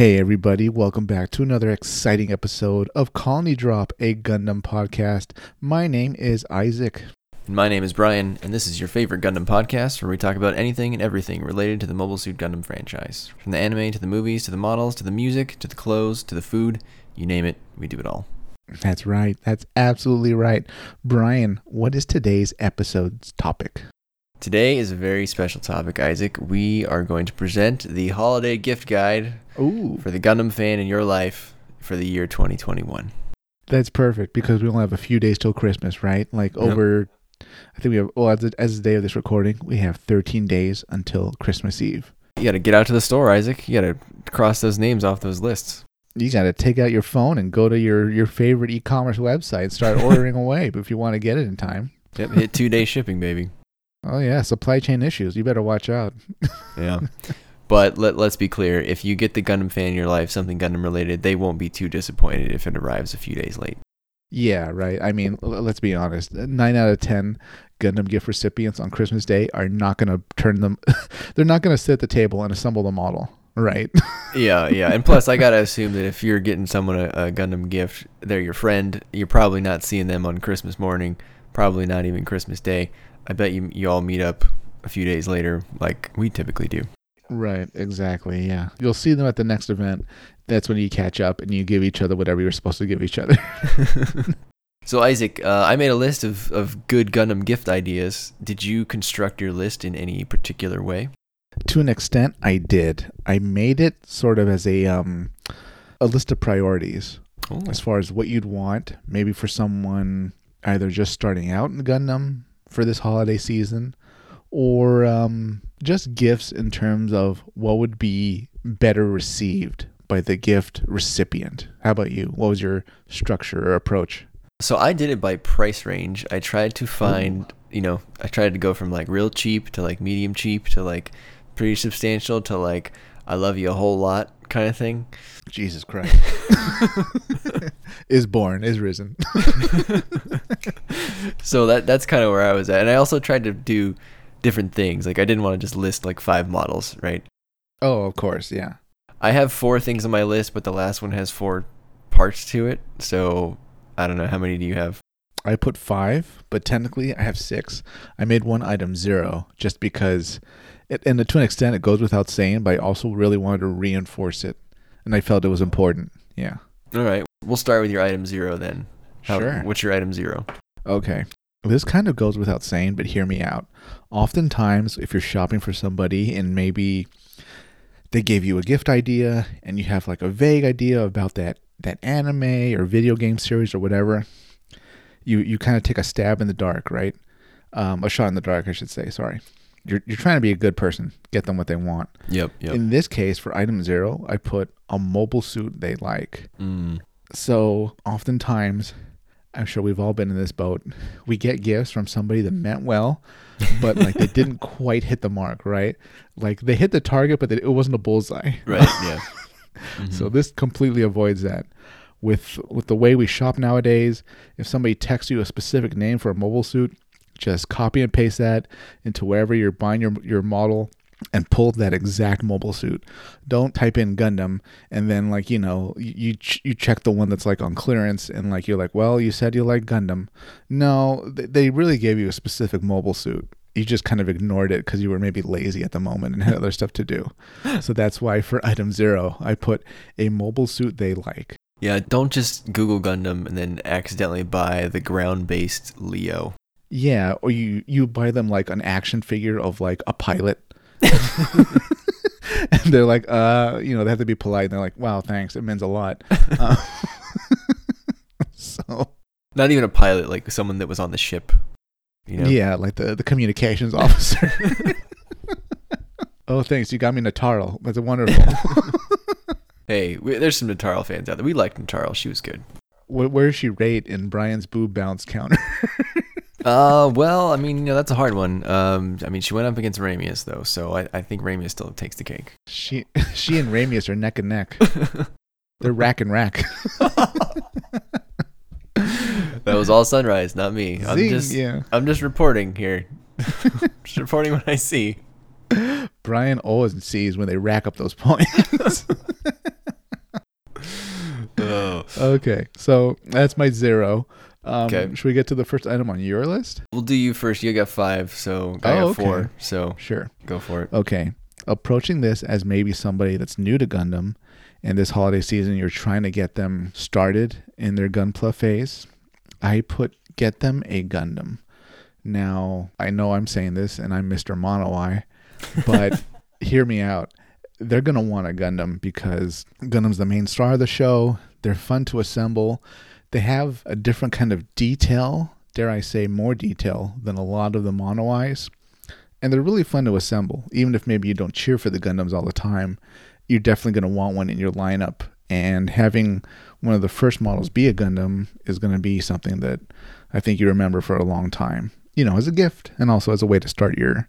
Hey, everybody, welcome back to another exciting episode of Colony Drop, a Gundam podcast. My name is Isaac. And my name is Brian, and this is your favorite Gundam podcast where we talk about anything and everything related to the Mobile Suit Gundam franchise. From the anime to the movies to the models to the music to the clothes to the food, you name it, we do it all. That's right. That's absolutely right. Brian, what is today's episode's topic? Today is a very special topic, Isaac. We are going to present the holiday gift guide Ooh, for the Gundam fan in your life for the year 2021. that's perfect because we only have a few days till Christmas, right? Like Yep. over, I think we have, well, as, the- as the day of this recording, we have 13 days until Christmas Eve. You got to get out to the store, Isaac. You got to cross those names off those lists. You got to take out your phone and go to your, your favorite e commerce website and start ordering away if you want to get it in time. Yep, hit two day shipping, baby. Oh, yeah, supply chain issues. You better watch out. Yeah. But let, let's be clear if you get the Gundam fan in your life, something Gundam related, they won't be too disappointed if it arrives a few days late. Yeah, right. I mean, l- let's be honest. Nine out of ten Gundam gift recipients on Christmas Day are not going to turn them. they're not going to sit at the table and assemble the model, right? Yeah, yeah. And plus, I got to assume that if you're getting someone a, a Gundam gift, they're your friend. You're probably not seeing them on Christmas morning, probably not even Christmas Day. I bet you, you all meet up a few days later, like we typically do. right. Exactly. Yeah. You'll see them at the next event. That's when you catch up and you give each other whatever you're supposed to give each other. So, Isaac, uh, I made a list of, of good Gundam gift ideas. Did you construct your list in any particular way? to an extent, I did. I made it sort of as a um a list of priorities. Oh, as far as what you'd want, maybe for someone either just starting out in Gundam for this holiday season, or um, just gifts in terms of what would be better received by the gift recipient. How about you? What was your structure or approach? So I did it by price range. I tried to find, you know, I tried to go from like real cheap to like medium cheap to like pretty substantial to like I love you a whole lot kind of thing. Jesus Christ. is born, is risen. so that that's kind of where I was at. And I also tried to do different things. Like I didn't want to just list like five models, right? oh, of course, yeah. I have four things on my list, but the last one has four parts to it. So I don't know how many do you have? I put five, but technically I have six. I made one item zero just because, it, and to an extent, it goes without saying, but I also really wanted to reinforce it, and I felt it was important. Yeah. All right, we'll start with your item zero then. How- Sure. What's your item zero? Okay. This kind of goes without saying, but hear me out. Oftentimes, if you're shopping for somebody and maybe they gave you a gift idea and you have like a vague idea about that that anime or video game series or whatever, you you kind of take a stab in the dark, right? Um, a shot in the dark, I should say. Sorry. You're you're trying to be a good person, get them what they want. Yep. Yep. In this case, for item zero, I put a mobile suit they like. Mm. So oftentimes, I'm sure we've all been in this boat. We get gifts from somebody that meant well, but like they didn't quite hit the mark, right? Like they hit the target, but it wasn't a bullseye. Right. Yeah. So this completely avoids that. With with the way we shop nowadays, if somebody texts you a specific name for a mobile suit, just copy and paste that into wherever you're buying your your model and pull that exact mobile suit. Don't type in Gundam and then like you know you you, ch- you check the one that's like on clearance and like you're like well you said you like Gundam. No, th- they really gave you a specific mobile suit. You just kind of ignored it because you were maybe lazy at the moment and had other stuff to do. So that's why for item zero I put a mobile suit they like. Yeah. Don't just Google Gundam and then accidentally buy the ground-based Leo. Yeah, or you you buy them like an action figure of like a pilot. and they're like, uh, you know, they have to be polite. And they're like, wow, thanks. It means a lot. Uh, so Not even a pilot, like someone that was on the ship. You know. yeah, like the the communications officer. oh, thanks. You got me Natarle. That's wonderful. Hey, we, there's some Natarle fans out there. We liked Natarle. She was good. where, where does she rate in Brian's boob bounce counter? Uh, well, I mean, you know, that's a hard one. Um, I mean, she went up against Ramius though, so I, I think Ramius still takes the cake. she she and Ramius are neck and neck. They're rack and rack. That was all Sunrise, not me. I'm just, yeah. I'm just reporting here. just reporting what I see. Brian always sees when they rack up those points. Oh. Okay, so that's my zero. Um, Okay. Should we get to the first item on your list? We'll do you first. You got five, so I Oh, got four. So Sure. go for it. Okay. Approaching this as maybe somebody that's new to Gundam, and this holiday season you're trying to get them started in their Gunpla phase, I put get them a Gundam. Now, I know I'm saying this and I'm Mr. Mono Eye, but hear me out. They're going to want a Gundam because Gundam's the main star of the show. They're fun to assemble. They have a different kind of detail, dare I say, more detail than a lot of the Mono Eyes and they're really fun to assemble. Even if maybe you don't cheer for the Gundams all the time, you're definitely going to want one in your lineup. And having one of the first models be a Gundam is going to be something that I think you remember for a long time. You know, as a gift and also as a way to start your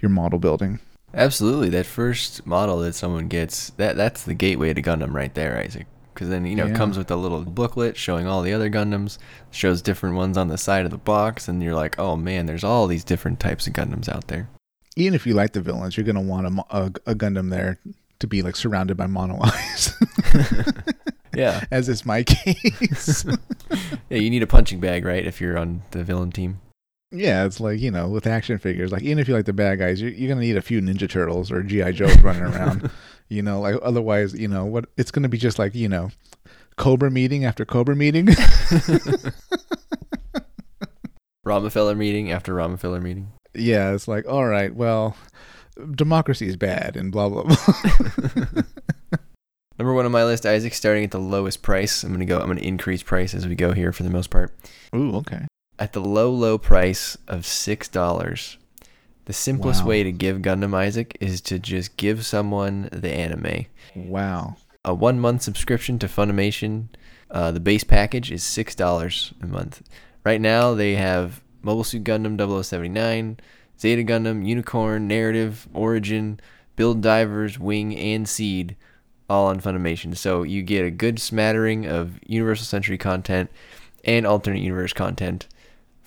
your model building. Absolutely, that first model that someone gets that that's the gateway to Gundam right there, Isaac. Because then you know it comes with a little booklet showing all the other Gundams, shows different ones on the side of the box, and you're like, oh man, there's all these different types of Gundams out there. Even if you like the villains, you're going to want a, a, a Gundam there to be like surrounded by mono eyes, Yeah, as is my case. yeah, you need a punching bag, right? If you're on the villain team. Yeah, it's like you know, with action figures. Like even if you like the bad guys, you're, you're gonna need a few Ninja Turtles or GI Joes running around. You know, like otherwise, you know what? It's gonna be just like you know, Cobra meeting after Cobra meeting. Rockefeller meeting after Rockefeller meeting. yeah, it's like all right, well, democracy is bad and blah blah blah. Number one on my list, Isaac, starting at the lowest price. I'm gonna go. I'm gonna increase price as we go here for the most part. Ooh, okay. At the low, low price of six dollars, the simplest Wow. way to give Gundam Isaac is to just give someone the anime. Wow. A one month subscription to Funimation. Uh, the base package is six dollars a month. Right now they have Mobile Suit Gundam 0079, Zeta Gundam, Unicorn, Narrative, Origin, Build Divers, Wing, and Seed, all on Funimation. So you get a good smattering of Universal Century content and alternate universe content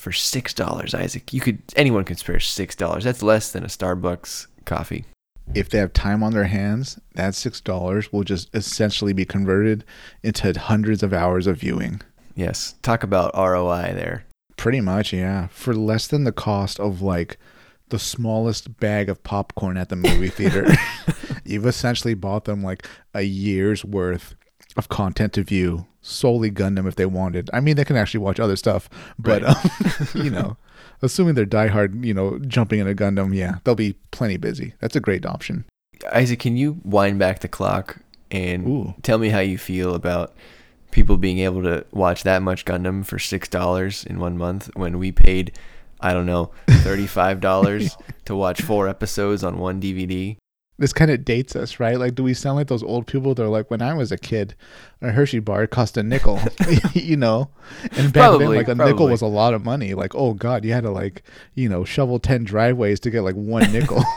for six dollars. Isaac, you could anyone could spare six dollars. That's less than a Starbucks coffee. If they have time on their hands, that six dollars will just essentially be converted into hundreds of hours of viewing. Yes, talk about ROI there. Pretty much, yeah. For less than the cost of like the smallest bag of popcorn at the movie theater, you've essentially bought them like a year's worth of content to view solely Gundam if they wanted. I mean, they can actually watch other stuff, but Right. um, you know, assuming they're diehard, you know, jumping in a Gundam, yeah, they'll be plenty busy. That's a great option. Isaac, can you wind back the clock and Ooh. tell me how you feel about people being able to watch that much Gundam for six dollars in one month when we paid, I don't know, thirty-five dollars to watch four episodes on one DVD? This kind of dates us, right? Like, do we sound like those old people that are like, when I was a kid, a Hershey bar cost a nickel, you know? And back then, Probably, like, a nickel was a lot of money. Like, oh, God, you had to, like, you know, shovel 10 driveways to get, like, one nickel.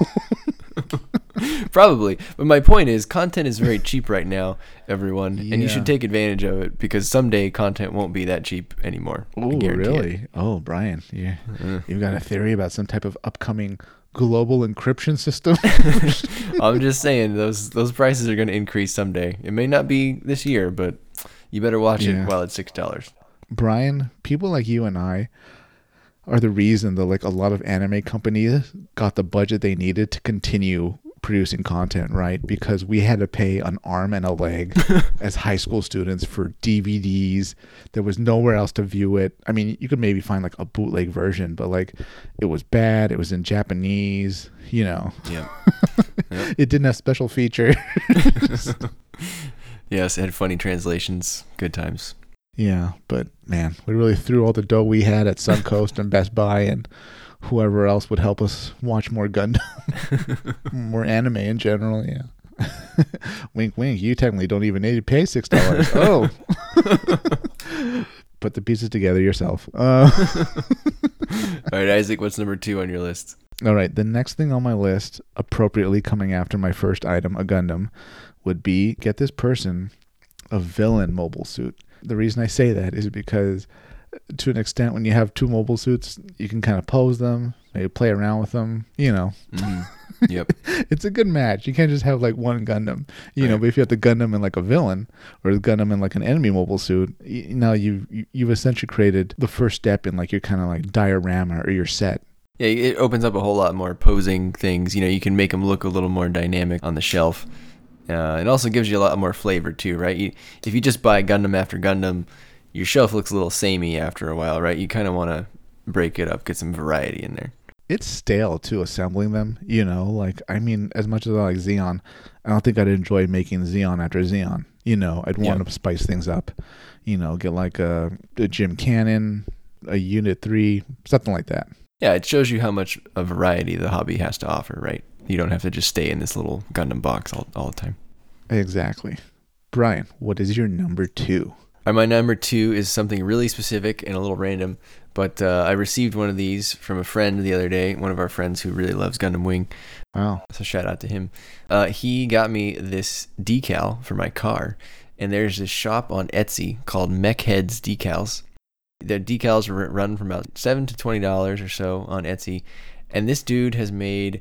Probably, but my point is, content is very cheap right now, everyone, and you should take advantage of it because someday content won't be that cheap anymore. Oh, guarantee it. really? Oh, Brian, yeah. Uh. You've got a theory about some type of upcoming global encryption system? I'm just saying those those prices are going to increase someday. It may not be this year, but you better watch Yeah. it while it's six dollars. Brian, people like you and I are the reason that like a lot of anime companies got the budget they needed to continue producing content, right? Because we had to pay an arm and a leg as high school students for DVDs. There was nowhere else to view it. I mean, you could maybe find like a bootleg version, but like it was bad. It was in Japanese, you know. Yeah. It didn't have special features. yes, it had funny translations. Good times. Yeah, but man, we really threw all the dough we had at Suncoast and Best Buy and whoever else would help us watch more Gundam, more anime in general. Yeah. wink, wink. You technically don't even need to pay six dollars. oh. Put the pieces together yourself. Uh, All right, Isaac, what's number two on your list? all right. The next thing on my list, appropriately coming after my first item, a Gundam, would be get this person a villain mobile suit. The reason I say that is because, to an extent, when you have two mobile suits, you can kind of pose them, maybe play around with them. You know, Mhm. Yep. it's a good match. You can't just have like one Gundam, you know. But if you have the Gundam in like a villain or the Gundam in like an enemy mobile suit, y- now you've you- you've essentially created the first step in like your kind of like diorama or your set. Yeah, it opens up a whole lot more posing things. You know, you can make them look a little more dynamic on the shelf. Uh, it also gives you a lot more flavor too, right? You, if you just buy Gundam after Gundam, your shelf looks a little samey after a while, right? You kind of want to break it up, get some variety in there. It's stale too assembling them. You know, like I mean, as much as I like Zeon, I don't think I'd enjoy making Zeon after Zeon. You know, I'd want Yeah. to spice things up. You know, get like a, a GM Cannon, a Unit Three, something like that. Yeah, it shows you how much a variety the hobby has to offer, right? You don't have to just stay in this little Gundam box all, all the time. Exactly. Brian, what is your number two? My number two is something really specific and a little random, but uh, I received one of these from a friend the other day, one of our friends who really loves Gundam Wing. Wow. So shout out to him. Uh, he got me this decal for my car, and there's this shop on Etsy called Mechheads Decals. The decals run from about seven to twenty dollars or so on Etsy, and this dude has made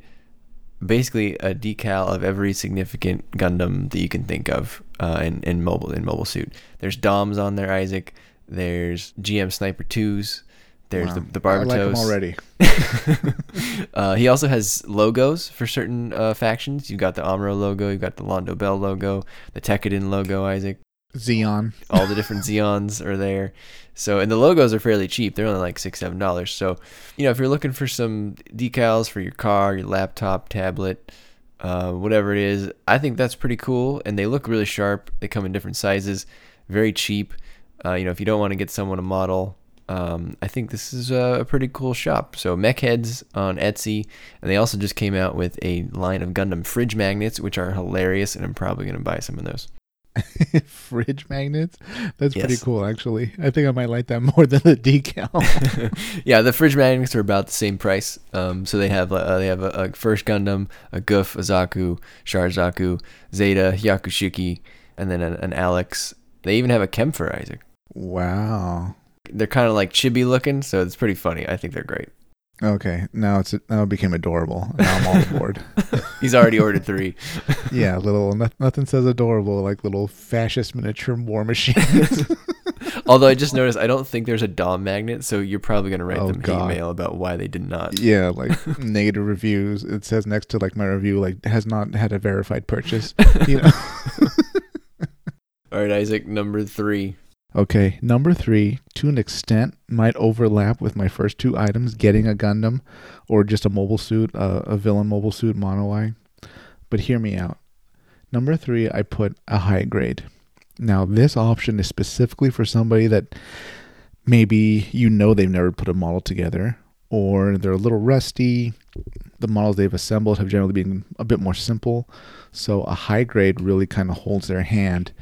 basically a decal of every significant Gundam that you can think of uh, in, in mobile in mobile suit. There's Doms on there, Isaac. There's GM Sniper twos. There's Wow. the the I like them already. uh, he also has logos for certain uh, factions. You've got the Amuro logo, You've got the Londo Bell logo, the Tekkadan logo, Isaac. Zeon. All the different Zeons are there. So, and the logos are fairly cheap. They're only like six, seven dollars. So, you know, if you're looking for some decals for your car, your laptop, tablet, uh, whatever it is, I think that's pretty cool. And they look really sharp. They come in different sizes, very cheap. Uh, you know, if you don't want to get someone a model, um, I think this is a, pretty cool shop. So Mech Heads on Etsy, and they also just came out with a line of Gundam fridge magnets, which are hilarious, and I'm probably gonna buy some of those. Fridge magnets. That's pretty cool, actually. I think I might like that more than the decal. yeah, the fridge magnets are about the same price. Um, so they have uh, they have a, a first Gundam, a Gouf, a Zaku, Char Zaku, Zeta, Hyakushiki, and then an, an Alex. They even have a Kempfer Isaac. wow. They're kind of like chibi looking, so it's pretty funny. I think they're great. Okay, now it's now it became adorable. Now I'm all aboard. He's already ordered three. Yeah, little no, nothing says adorable like little fascist miniature war machines. Although I just noticed, I don't think there's a DOM magnet, so you're probably gonna write Oh, them God. email about why they did not. yeah, like negative reviews. It says next to like my review like has not had a verified purchase. You know. All right, Isaac, number three. Okay, number three, to an extent, might overlap with my first two items getting a Gundam or just a mobile suit, a villain mobile suit, Mono Eye. But hear me out. Number three, I put a high grade. Now, this option is specifically for somebody that maybe you know they've never put a model together or they're a little rusty. The models they've assembled have generally been a bit more simple. So, a high grade really kind of holds their hand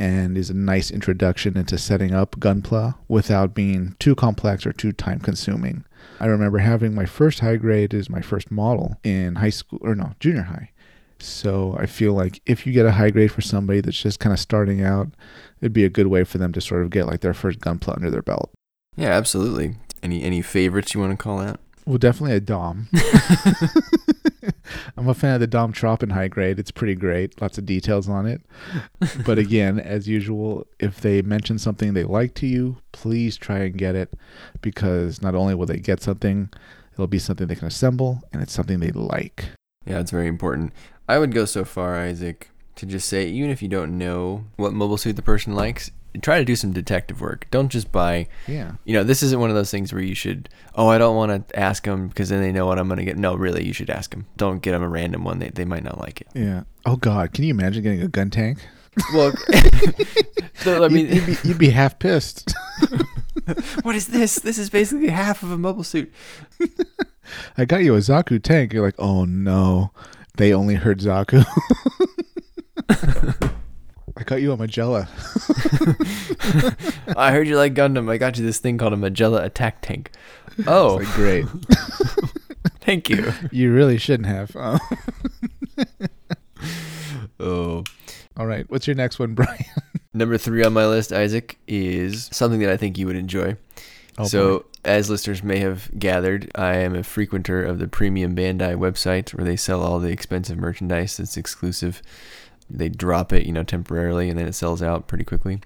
and is a nice introduction into setting up Gunpla without being too complex or too time consuming. I remember having my first high grade as my first model in high school, or no, junior high. So I feel like if you get a high grade for somebody that's just kind of starting out, it'd be a good way for them to sort of get like their first Gunpla under their belt. Yeah, absolutely. Any any favorites you want to call out? Well, definitely a Dom. I'm a fan of the Dom Trop in high grade. It's pretty great. Lots of details on it. But again, as usual, if they mention something they like to you, please try and get it because not only will they get something, it'll be something they can assemble and it's something they like. Yeah, it's very important. I would go so far, Isaac, to just say even if you don't know what mobile suit the person likes, try to do some detective work. Don't just buy. Yeah. You know, this isn't one of those things where you should. Oh, I don't want to ask them because then they know what I'm gonna get. No, really, you should ask them. Don't get them a random one. They they might not like it. Yeah. Oh God, can you imagine getting a gun tank? Well, so, I You'd- mean, you'd, be, you'd be half pissed. what is this? This is basically half of a mobile suit. I got you a Zaku tank. You're like, oh no, they only heard Zaku. I got you a Magella. I heard you like Gundam. I got you this thing called a Magella attack tank. Oh, like, great. thank you. You really shouldn't have. Oh. Oh. All right. What's your next one, Brian? Number three on my list, Isaac, is something that I think you would enjoy. Oh, so, as listeners may have gathered, I am a frequenter of the Premium Bandai website where they sell all the expensive merchandise that's exclusive. They drop it, you know, temporarily and then it sells out pretty quickly.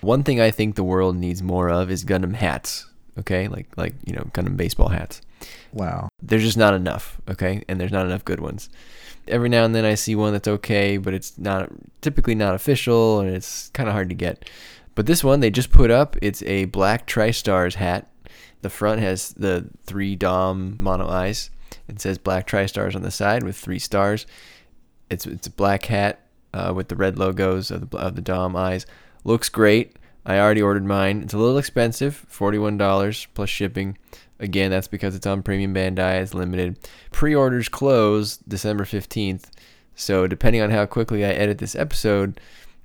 One thing I think the world needs more of is Gundam hats, okay? Like like, you know, Gundam baseball hats. wow. There's just not enough, okay? And there's not enough good ones. Every now and then I see one that's okay, but it's not typically not official and it's kind of hard to get. But this one they just put up, it's a black TriStars hat. The front has the three Dom mono eyes. It says black TriStars on the side with three stars. It's it's a black hat uh, with the red logos of the of the Dom eyes. Looks great. I already ordered mine. It's a little expensive, forty-one dollars plus shipping. Again, that's because it's on Premium Bandai. It's limited. Pre-orders close December fifteenth. So depending on how quickly I edit this episode,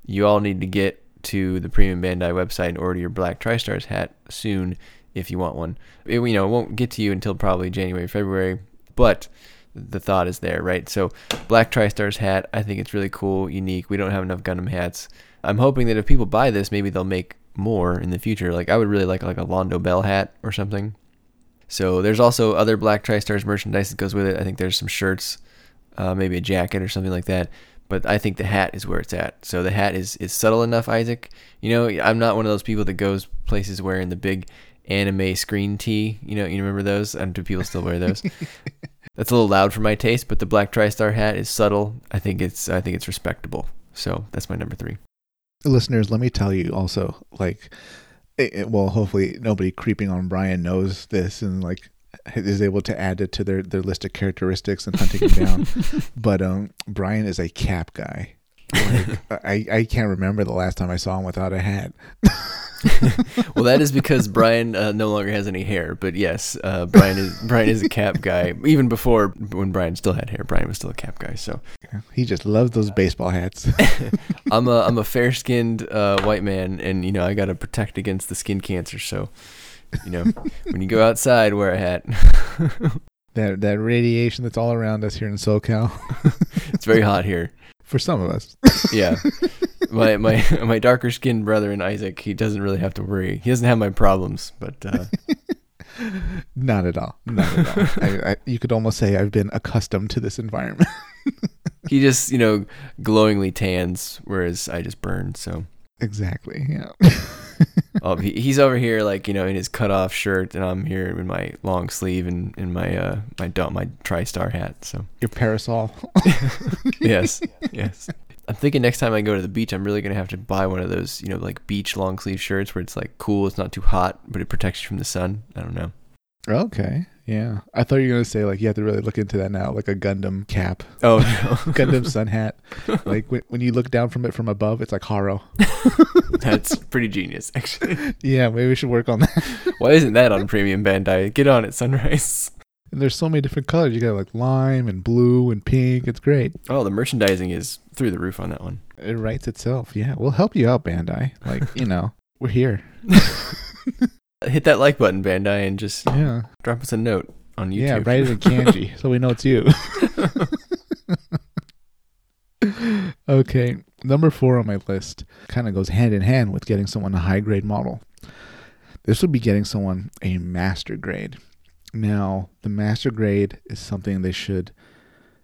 you all need to get to the Premium Bandai website and order your Black TriStars hat soon if you want one. It, you know, it won't get to you until probably January, February, but the thought is there, right? So Black TriStars hat, I think it's really cool, unique. We don't have enough Gundam hats. I'm hoping that if people buy this, maybe they'll make more in the future. Like I would really like like a Londo Bell hat or something. So there's also other Black TriStars merchandise that goes with it. I think there's some shirts, uh, maybe a jacket or something like that. But I think the hat is where it's at. So the hat is is subtle enough, Isaac. You know, I'm not one of those people that goes places wearing the big anime screen tee. You know, you remember those? And do people still wear those? That's a little loud for my taste, but the black TriStar hat is subtle. I think it's I think it's respectable. So that's my number three. listeners, let me tell you also, like, it, it- well, hopefully nobody creeping on Brian knows this and like is able to add it to their their list of characteristics and hunting him down. But um, Brian is a cap guy. Like, I I can't remember the last time I saw him without a hat. well, that is because Brian uh, no longer has any hair. But yes, uh, Brian is Brian is a cap guy. Even before when Brian still had hair, Brian was still a cap guy. So He just loves those baseball hats. I'm a I'm a fair skinned uh, white man, and you know I got to protect against the skin cancer. So you know when you go outside, wear a hat. that that radiation that's all around us here in SoCal. it's very hot here. For some of us. Yeah. My my my darker skinned brother in Isaac, he doesn't really have to worry. He doesn't have my problems, but uh, Not at all. Not at all. I, I, you could almost say I've been accustomed to this environment. he just you know glowingly tans, whereas I just burn. So exactly. Yeah. Oh, he, he's over here like you know in his cut off shirt, and I'm here in my long sleeve and in my uh my dome my TriStar hat. So Your parasol. yes, yes. I'm thinking next time I go to the beach, I'm really gonna have to buy one of those, you know, like beach long sleeve shirts where it's like cool, it's not too hot, but it protects you from the sun. I don't know. Okay. Yeah. I thought you were gonna say like you have to really look into that now, like a Gundam cap, Oh no, Gundam sun hat. Like when, when you look down from it from above, it's like Haro. that's pretty genius, actually. Yeah, maybe we should work on that. Why isn't that on Premium Bandai? Get on it, Sunrise. And there's so many different colors. You got like lime and blue and pink. It's great. Oh, the merchandising is through the roof on that one. It writes itself. Yeah, we'll help you out, Bandai. Like you know, we're here. Hit that like button, Bandai, and just Yeah. drop us a note on YouTube. Yeah, write it in kanji so we know it's you. okay, number four on my list kind of goes hand in hand with getting someone a high grade model. This would be getting someone a master grade. Now, the master grade is something they should,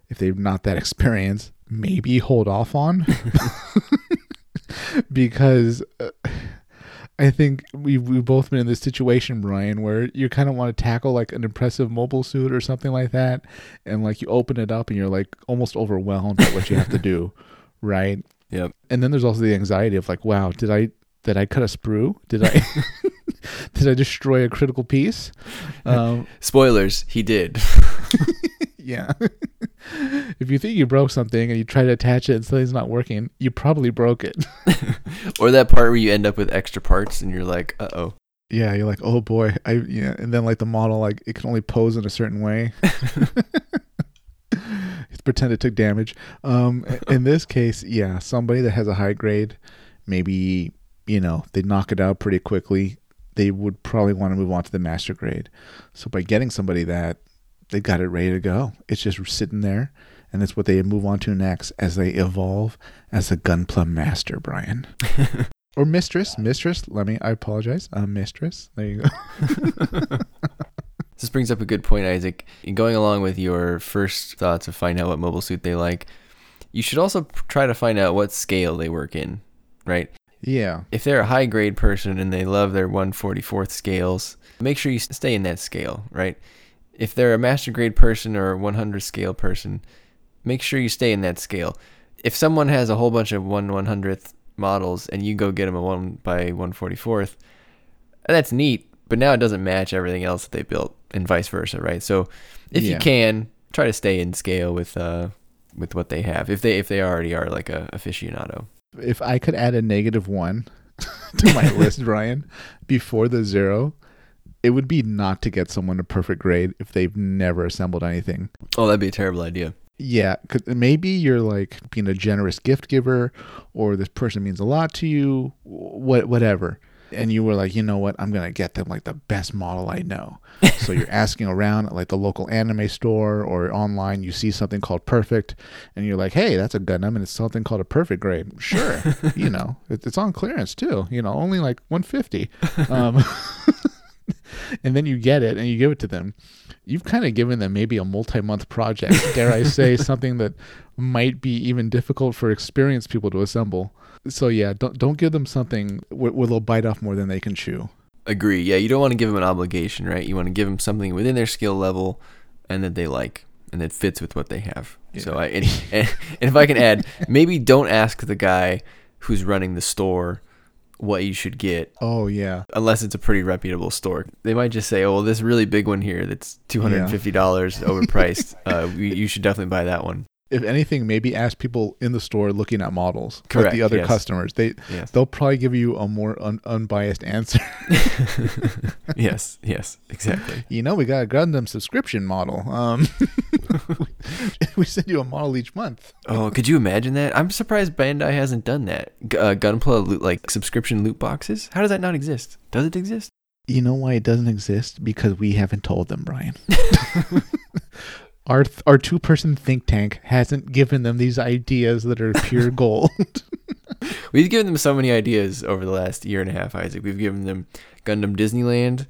if they're not that experienced, maybe hold off on. because uh, I think we've, we've both been in this situation, Brian, where you kind of want to tackle like an impressive mobile suit or something like that. And like you open it up and you're like almost overwhelmed by what you have to do. Right. Yep. And then there's also the anxiety of like, wow, did I, did I cut a sprue? Did I, did I destroy a critical piece? Um, Spoilers, he did. Yeah. if you think you broke something and you try to attach it and something's not working, you probably broke it. or that part where you end up with extra parts and you're like, uh oh. Yeah, you're like, oh boy, I yeah, and then like the model, like it can only pose in a certain way. pretend it took damage. Um, in this case, yeah, somebody that has a high grade, maybe you know they knock it out pretty quickly. They would probably want to move on to the master grade. So by getting somebody that they got it ready to go, it's just sitting there, and that's what they move on to next as they evolve as a gunpla master, Brian. Or mistress, mistress. Let me. I apologize. Uh, mistress. There you go. This brings up a good point, Isaac. Going along with your first thoughts of find out what mobile suit they like, you should also try to find out what scale they work in, right? yeah. If they're a high grade person and they love their 144th scales, make sure you stay in that scale, right? If they're a master grade person or a 100 scale person, make sure you stay in that scale. If someone has a whole bunch of 1 100th models and you go get them a 1 by 144th, that's neat, but now it doesn't match everything else that they built and vice versa, right? So if you can, try to stay in scale with uh with what they have. If they if they already are like a aficionado. If I could add a negative one to my list, Ryan, before the zero, it would be not to get someone a perfect grade if they've never assembled anything. Oh, that'd be a terrible idea. Yeah, 'cause maybe you're like being a generous gift giver, or this person means a lot to you, what whatever. And you were like, you know what, I'm gonna get them like the best model I know. so you're asking around at like the local anime store or online. You see something called Perfect, and you're like, hey, that's a Gundam, and it's something called a Perfect grade. Sure, you know, it, it's on clearance too. You know, only like 150. Um, and then you get it and you give it to them you've kind of given them maybe a multi-month project dare i say something that might be even difficult for experienced people to assemble so yeah don't don't give them something where, where they'll bite off more than they can chew Agree. Yeah, you don't want to give them an obligation, right? You want to give them something within their skill level and that they like and that fits with what they have. So I and, and if I can add, maybe don't ask the guy who's running the store what you should get oh yeah unless it's a pretty reputable store. They might just say, "Oh, well, this really big one here that's two hundred and fifty dollars overpriced. uh, you, you should definitely buy that one." if anything maybe ask people in the store looking at models like the other yes. customers they Yes, they'll probably give you a more un- unbiased answer yes, yes, exactly. you know we got a gundam subscription model um we send you a model each month Oh, could you imagine that? I'm surprised Bandai hasn't done that. G- uh, Gunpla loot like subscription loot boxes. How does that not exist? Does it exist? You know why it doesn't exist? Because we haven't told them, Brian. our th- our two person think tank hasn't given them these ideas that are pure gold. We've given them so many ideas over the last year and a half, Isaac. We've given them Gundam Disneyland,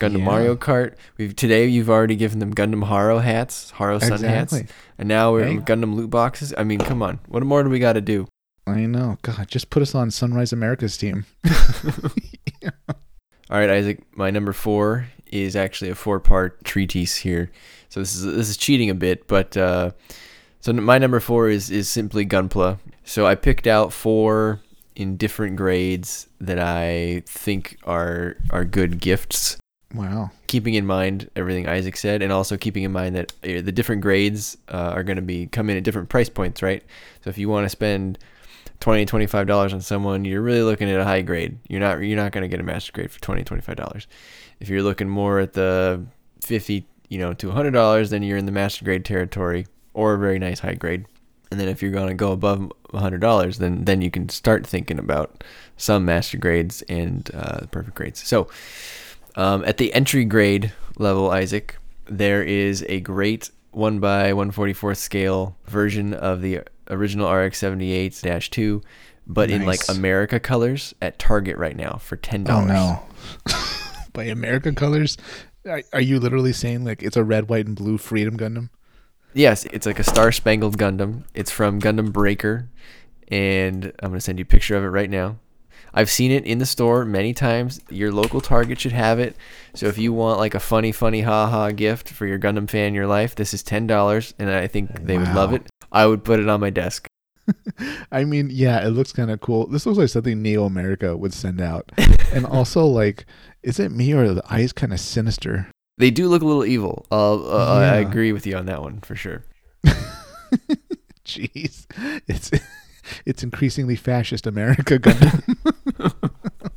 Gundam Yeah. Mario Kart. We've today you've already given them Gundam Haro hats, Haro Sun hats, and now we're Hey. Gundam loot boxes. I mean, come on, what more do we got to do? I know. God, just put us on Sunrise America's team. All right, Isaac. My number four is actually a four-part treatise here. So this is this is cheating a bit, but uh, so my number four is is simply Gunpla. So I picked out four in different grades that I think are are good gifts. Wow. Keeping in mind everything Isaac said, and also keeping in mind that uh, the different grades uh, are going to be come in at different price points, right? So if you want to spend 20 25 dollars on someone you're really looking at a high grade you're not you're not going to get a master grade for 20 25 dollars if you're looking more at the 50 you know to 100 dollars then you're in the master grade territory or a very nice high grade and then if you're going to go above 100 dollars then then you can start thinking about some master grades and uh, perfect grades so um, at the entry grade level isaac there is a great 1 by 144th scale version of the original RX78-2, but in like America colors at Target right now for $10. Oh, no. By America colors, are, you literally saying like it's a red, white, and blue Freedom Gundam? Yes, it's like a Star Spangled Gundam. It's from Gundam Breaker, and I'm gonna send you a picture of it right now. I've seen it in the store many times. Your local Target should have it. So if you want like a funny, funny, ha ha gift for your Gundam fan in your life, this is ten dollars, and I think they would love it. I would put it on my desk. I mean, yeah, it looks kind of cool. This looks like something Neo America would send out. and also, like, is it me or are the eyes kind of sinister? They do look a little evil. Uh, uh, I agree with you on that one for sure. Jeez, it's it's increasingly fascist America Gundam.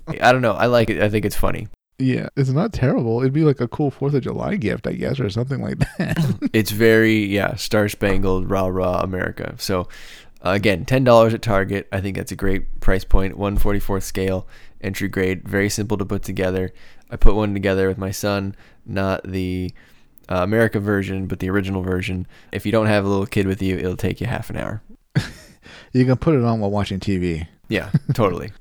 I don't know. I like it. I think it's funny. yeah, it's not terrible. It'd be like a cool Fourth of July gift, I guess, or something like that. It's very yeah, Star Spangled rah rah America. So uh, again, ten dollars at Target. I think that's a great price point. One forty fourth scale, entry grade, very simple to put together. I put one together with my son, not the uh, America version, but the original version. If you don't have a little kid with you, it'll take you half an hour. you can put it on while watching TV. Yeah, totally.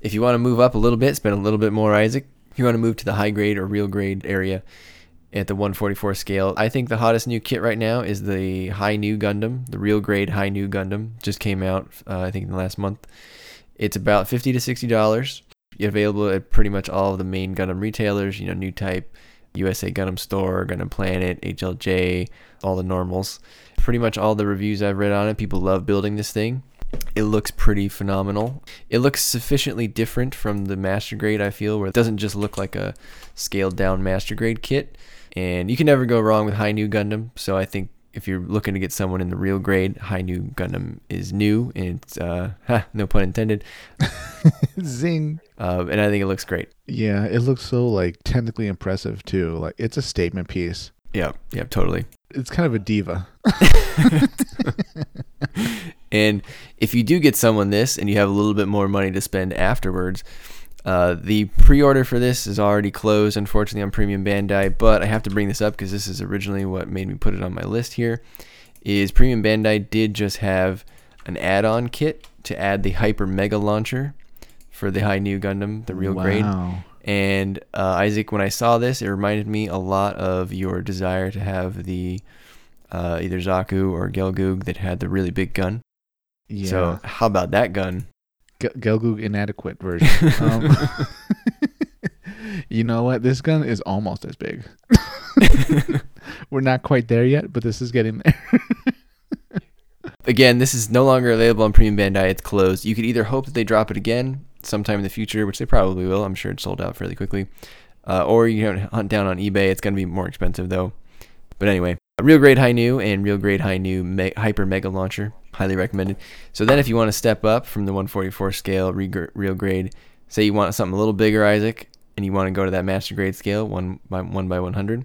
if you want to move up a little bit, spend a little bit more, Isaac. If you want to move to the high grade or real grade area at the 144 scale, I think the hottest new kit right now is the Hi-Nu Gundam, the real grade Hi-Nu Gundam. Just came out, uh, I think, in the last month. It's about 50 to 60 dollars. Available at pretty much all of the main Gundam retailers. You know, New Type, USA Gundam Store, Gundam Planet, HLJ, all the normals. Pretty much all the reviews I've read on it, people love building this thing. It looks pretty phenomenal. It looks sufficiently different from the master grade, I feel, where it doesn't just look like a scaled down master grade kit. And you can never go wrong with Hi-Nu Gundam. So I think if you're looking to get someone in the real grade, Hi-Nu Gundam is new, and it's uh, ha, no pun intended. Zing. Uh, and I think it looks great. Yeah, it looks so like technically impressive too. Like it's a statement piece. Yeah, yeah, totally. It's kind of a diva. and if you do get someone this and you have a little bit more money to spend afterwards, uh, the pre-order for this is already closed, unfortunately, on Premium Bandai. But I have to bring this up because this is originally what made me put it on my list. Here is Premium Bandai did just have an add-on kit to add the Hyper Mega Launcher for the Hi-Nu Gundam, the real grade. Wow. And uh, Isaac, when I saw this, it reminded me a lot of your desire to have the uh, either Zaku or Gelgoog that had the really big gun. Yeah. So how about that gun? Gelgoog inadequate version. um, you know what? This gun is almost as big. We're not quite there yet, but this is getting there. Again, this is no longer available on Premium Bandai. It's closed. You could either hope that they drop it again sometime in the future, which they probably will. I'm sure it's sold out fairly quickly. Uh, or you can hunt down on eBay. It's going to be more expensive though. But anyway, real grade Hi-Nu and real grade Hi-Nu me- hyper mega launcher, highly recommended. So then, if you want to step up from the 144 scale re- real grade, say you want something a little bigger, Isaac, and you want to go to that master grade scale, one by one by 100.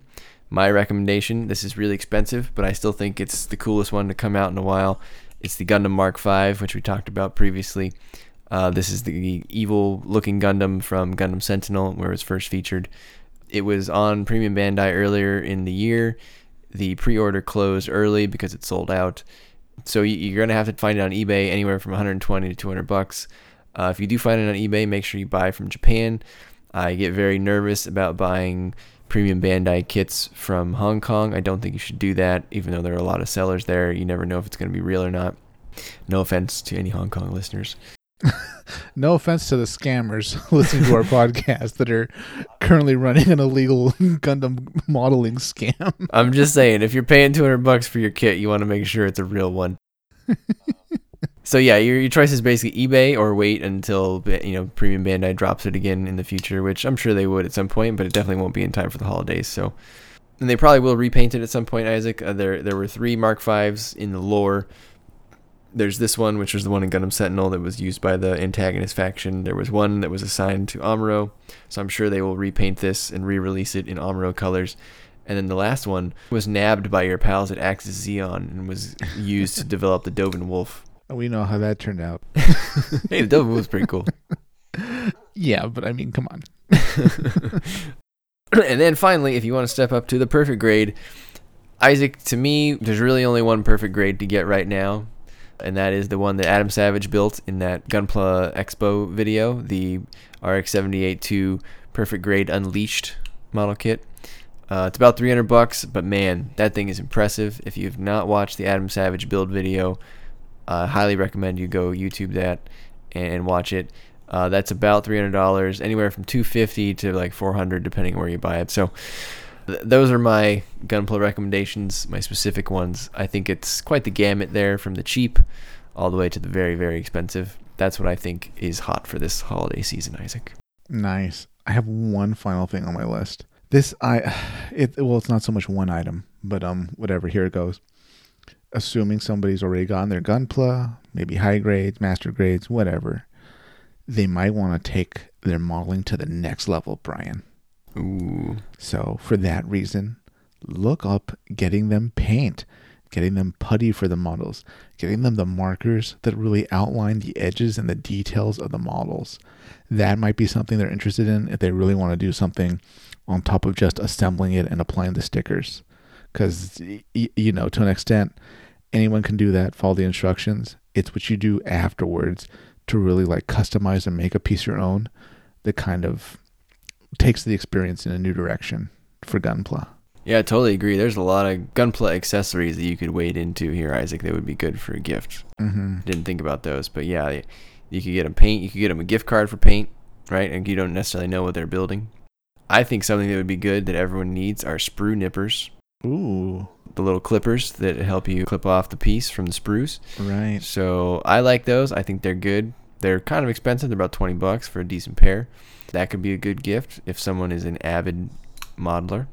My recommendation. This is really expensive, but I still think it's the coolest one to come out in a while. It's the Gundam Mark V, which we talked about previously. Uh, this is the evil looking Gundam from Gundam Sentinel, where it was first featured. It was on Premium Bandai earlier in the year. The pre order closed early because it sold out. So you- you're going to have to find it on eBay anywhere from 120 to 200 bucks. Uh, if you do find it on eBay, make sure you buy from Japan. I get very nervous about buying premium Bandai kits from Hong Kong. I don't think you should do that, even though there are a lot of sellers there. You never know if it's going to be real or not. No offense to any Hong Kong listeners. no offense to the scammers listening to our podcast that are currently running an illegal Gundam modeling scam. I'm just saying, if you're paying 200 bucks for your kit, you want to make sure it's a real one. so yeah, your, your choice is basically eBay or wait until you know Premium Bandai drops it again in the future, which I'm sure they would at some point, but it definitely won't be in time for the holidays. So, and they probably will repaint it at some point. Isaac, uh, there there were three Mark Fives in the lore. There's this one, which was the one in Gundam Sentinel that was used by the antagonist faction. There was one that was assigned to Amuro, so I'm sure they will repaint this and re-release it in Amuro colors. And then the last one was nabbed by your pals at Axis Zeon and was used to develop the Doven Wolf. We know how that turned out. Hey, the Doven Wolf's pretty cool. Yeah, but I mean, come on. and then finally, if you want to step up to the perfect grade, Isaac, to me, there's really only one perfect grade to get right now, and that is the one that Adam Savage built in that Gunpla Expo video, the RX-78-2 Perfect Grade Unleashed model kit. Uh, it's about 300 bucks, but man, that thing is impressive. If you have not watched the Adam Savage build video, I uh, highly recommend you go YouTube that and watch it. Uh, that's about $300, anywhere from 250 to like 400 depending where you buy it. So th- those are my Gunpla recommendations, my specific ones. I think it's quite the gamut there from the cheap all the way to the very, very expensive. That's what I think is hot for this holiday season, Isaac. Nice. I have one final thing on my list. This I it well it's not so much one item, but um whatever, here it goes. Assuming somebody's already gotten their gunpla, maybe high grades, master grades, whatever. They might want to take their modeling to the next level, Brian. Ooh. So for that reason, look up getting them paint, getting them putty for the models, getting them the markers that really outline the edges and the details of the models. That might be something they're interested in if they really want to do something on top of just assembling it and applying the stickers. Because, you know, to an extent, anyone can do that, follow the instructions. It's what you do afterwards to really like customize and make a piece your own that kind of takes the experience in a new direction for Gunpla. Yeah, I totally agree. There's a lot of Gunpla accessories that you could wade into here, Isaac. That would be good for a gift. Mm-hmm. Didn't think about those, but yeah, you could get them paint. You could get them a gift card for paint, right? And you don't necessarily know what they're building. I think something that would be good that everyone needs are sprue nippers. Ooh, The little clippers that help you clip off the piece from the sprues. right. So I like those. I think they're good. They're kind of expensive. They're about 20 bucks for a decent pair. That could be a good gift if someone is an avid modeler.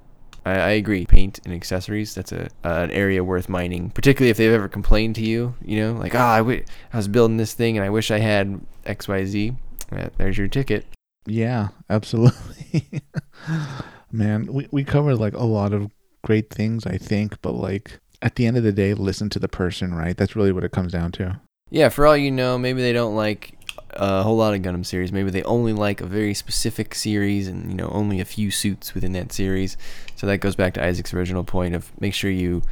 I, I agree. Paint and accessories, that's a uh, an area worth mining, particularly if they've ever complained to you, you know, like, oh, I, w- I was building this thing and I wish I had XYZ. Uh, there's your ticket. Yeah, absolutely. Man, we, we covered like a lot of great things, I think, but like at the end of the day, listen to the person, right? That's really what it comes down to. Yeah, for all you know, maybe they don't like a whole lot of Gundam series. Maybe they only like a very specific series and, you know, only a few suits within that series. So that goes back to Isaac's original point of make sure you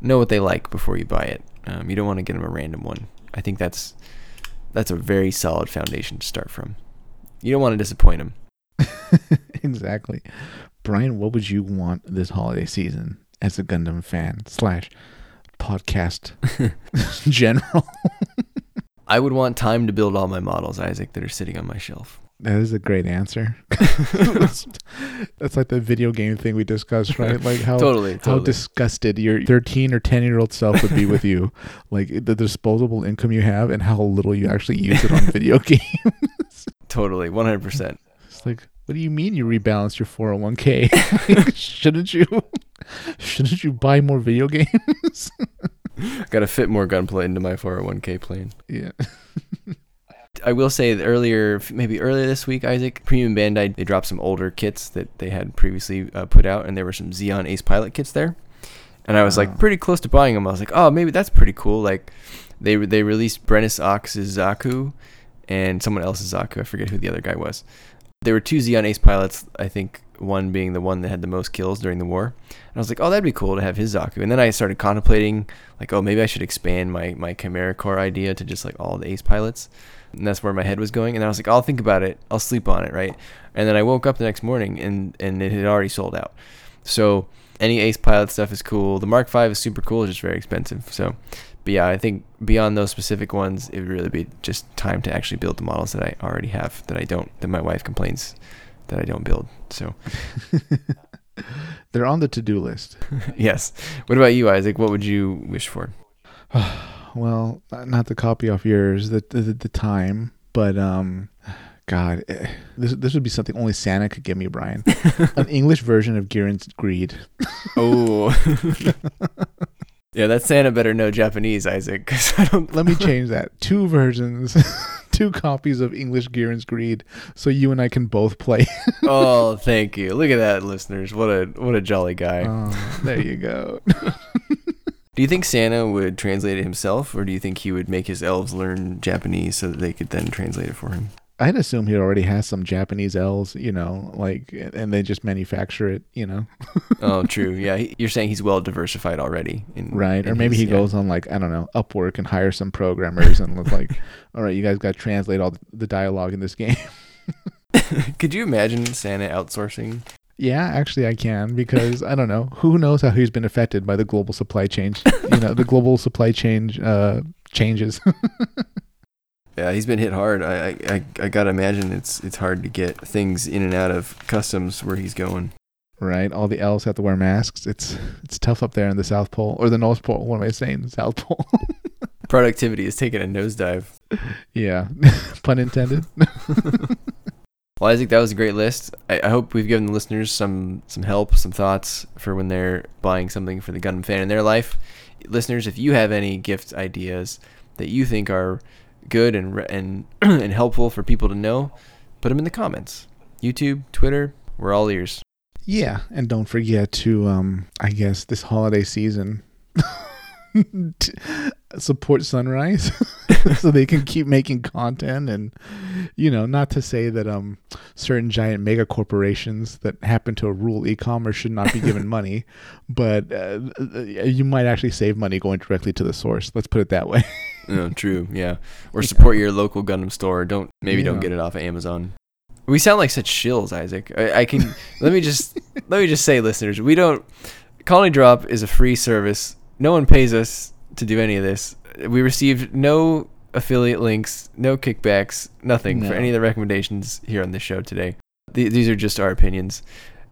know what they like before you buy it. Um, you don't want to get them a random one. I think that's that's a very solid foundation to start from. You don't want to disappoint them. exactly. Brian, what would you want this holiday season as a Gundam fan slash podcast general? I would want time to build all my models, Isaac, that are sitting on my shelf. That is a great answer. that's, that's like the video game thing we discussed, right? Like how Totally, how disgusted your 13 or 10 year old self would be with you, like the disposable income you have and how little you actually use it on video games. totally, 100%. It's like, what do you mean you rebalance your 401k? Shouldn't you? Shouldn't you buy more video games? Got to fit more Gunpla into my 401k plan. yeah. I will say that earlier, maybe earlier this week, Isaac, Premium Bandai, they dropped some older kits that they had previously uh, put out, and there were some Zeon Ace Pilot kits there. And I was Wow. like pretty close to buying them. I was like, oh, maybe that's pretty cool. Like, they they released Brennis Ox's Zaku and someone else's Zaku. I forget who the other guy was. There were two Zeon Ace pilots, I think one being the one that had the most kills during the war. And I was like, oh, that'd be cool to have his Zaku. And then I started contemplating, like, oh, maybe I should expand my, my Chimera Corps idea to just like all the Ace pilots. And that's where my head was going. And I was like, I'll think about it. I'll sleep on it, right? And then I woke up the next morning and, and it had already sold out. So any Ace pilot stuff is cool. The Mark V is super cool, it's just very expensive. So, but yeah, I think beyond those specific ones, it would really be just time to actually build the models that I already have that I don't, that my wife complains that I don't build. So, They're on the to do list. yes. What about you, Isaac? What would you wish for? Well, not to copy off yours, the the, the time, but um, God, eh, this this would be something only Santa could give me, Brian. An English version of Gihren's Greed. Oh. yeah, that Santa better know Japanese, Isaac, because I don't. Let me change that. Two versions, two copies of English Gihren's Greed, so you and I can both play. oh, thank you. Look at that, listeners. What a what a jolly guy. Oh, there you go. Do you think Santa would translate it himself, or do you think he would make his elves learn Japanese so that they could then translate it for him? I'd assume he already has some Japanese L's, you know, like, and they just manufacture it, you know, Oh, true. Yeah, you're saying he's well diversified already, in, right? Or maybe his- he yeah. goes on like I don't know Upwork and hires some programmers and was like, all right, you guys got to translate all the dialogue in this game. Could you imagine Santa outsourcing? Yeah, actually, I can because I don't know who knows how he's been affected by the global supply chain. you know, the global supply chain uh, changes. Yeah, he's been hit hard. I, I, I, gotta imagine it's it's hard to get things in and out of customs where he's going. right? All the elves have to wear masks. It's it's tough up there in the South Pole or the North Pole. What am I saying? The South Pole. Productivity is taking a nosedive. yeah, pun intended. Well, Isaac, that was a great list. I, I hope we've given the listeners some some help, some thoughts for when they're buying something for the Gundam fan in their life. Listeners, if you have any gift ideas that you think are good and and and helpful for people to know, put them in the comments. YouTube, Twitter, we're all ears. Yeah, and don't forget to um I guess this holiday season support Sunrise so they can keep making content and you know, not to say that um certain giant mega corporations that happen to rule e-commerce should not be given money, but uh, you might actually save money going directly to the source. Let's put it that way. No, true. Yeah. Or support your local Gundam store. Don't maybe don't get it off of Amazon. We sound like such shills, Isaac. I, I can let me just let me just say, listeners, we don't. Colony Drop is a free service. No one pays us to do any of this. We received no affiliate links, no kickbacks, nothing for any of the recommendations here on this show today. Th- these are just our opinions.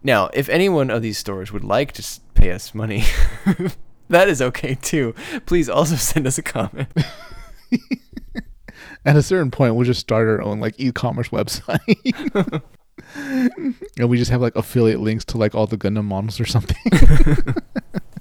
Now, if any one of these stores would like to pay us money, that is okay too. Please also send us a comment. At a certain point, we'll just start our own like e-commerce website, and we just have like affiliate links to like all the Gundam models or something.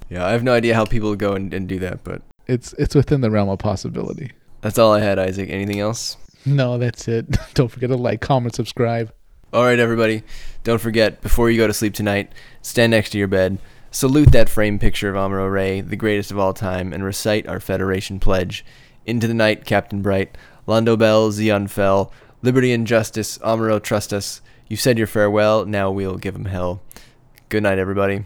Yeah, I have no idea how people go and, and do that, but It's it's within the realm of possibility. that's all I had, Isaac. Anything else? No, that's it. Don't forget to like, comment, subscribe. All right, everybody. Don't forget, before you go to sleep tonight, stand next to your bed, salute that framed picture of Amuro Ray, the greatest of all time, and recite our Federation pledge. Into the night, Captain Bright. Londo Bell, Zeon fell. Liberty and justice, Amuro trust us. You said your farewell, now we'll give 'em hell. Good night, everybody.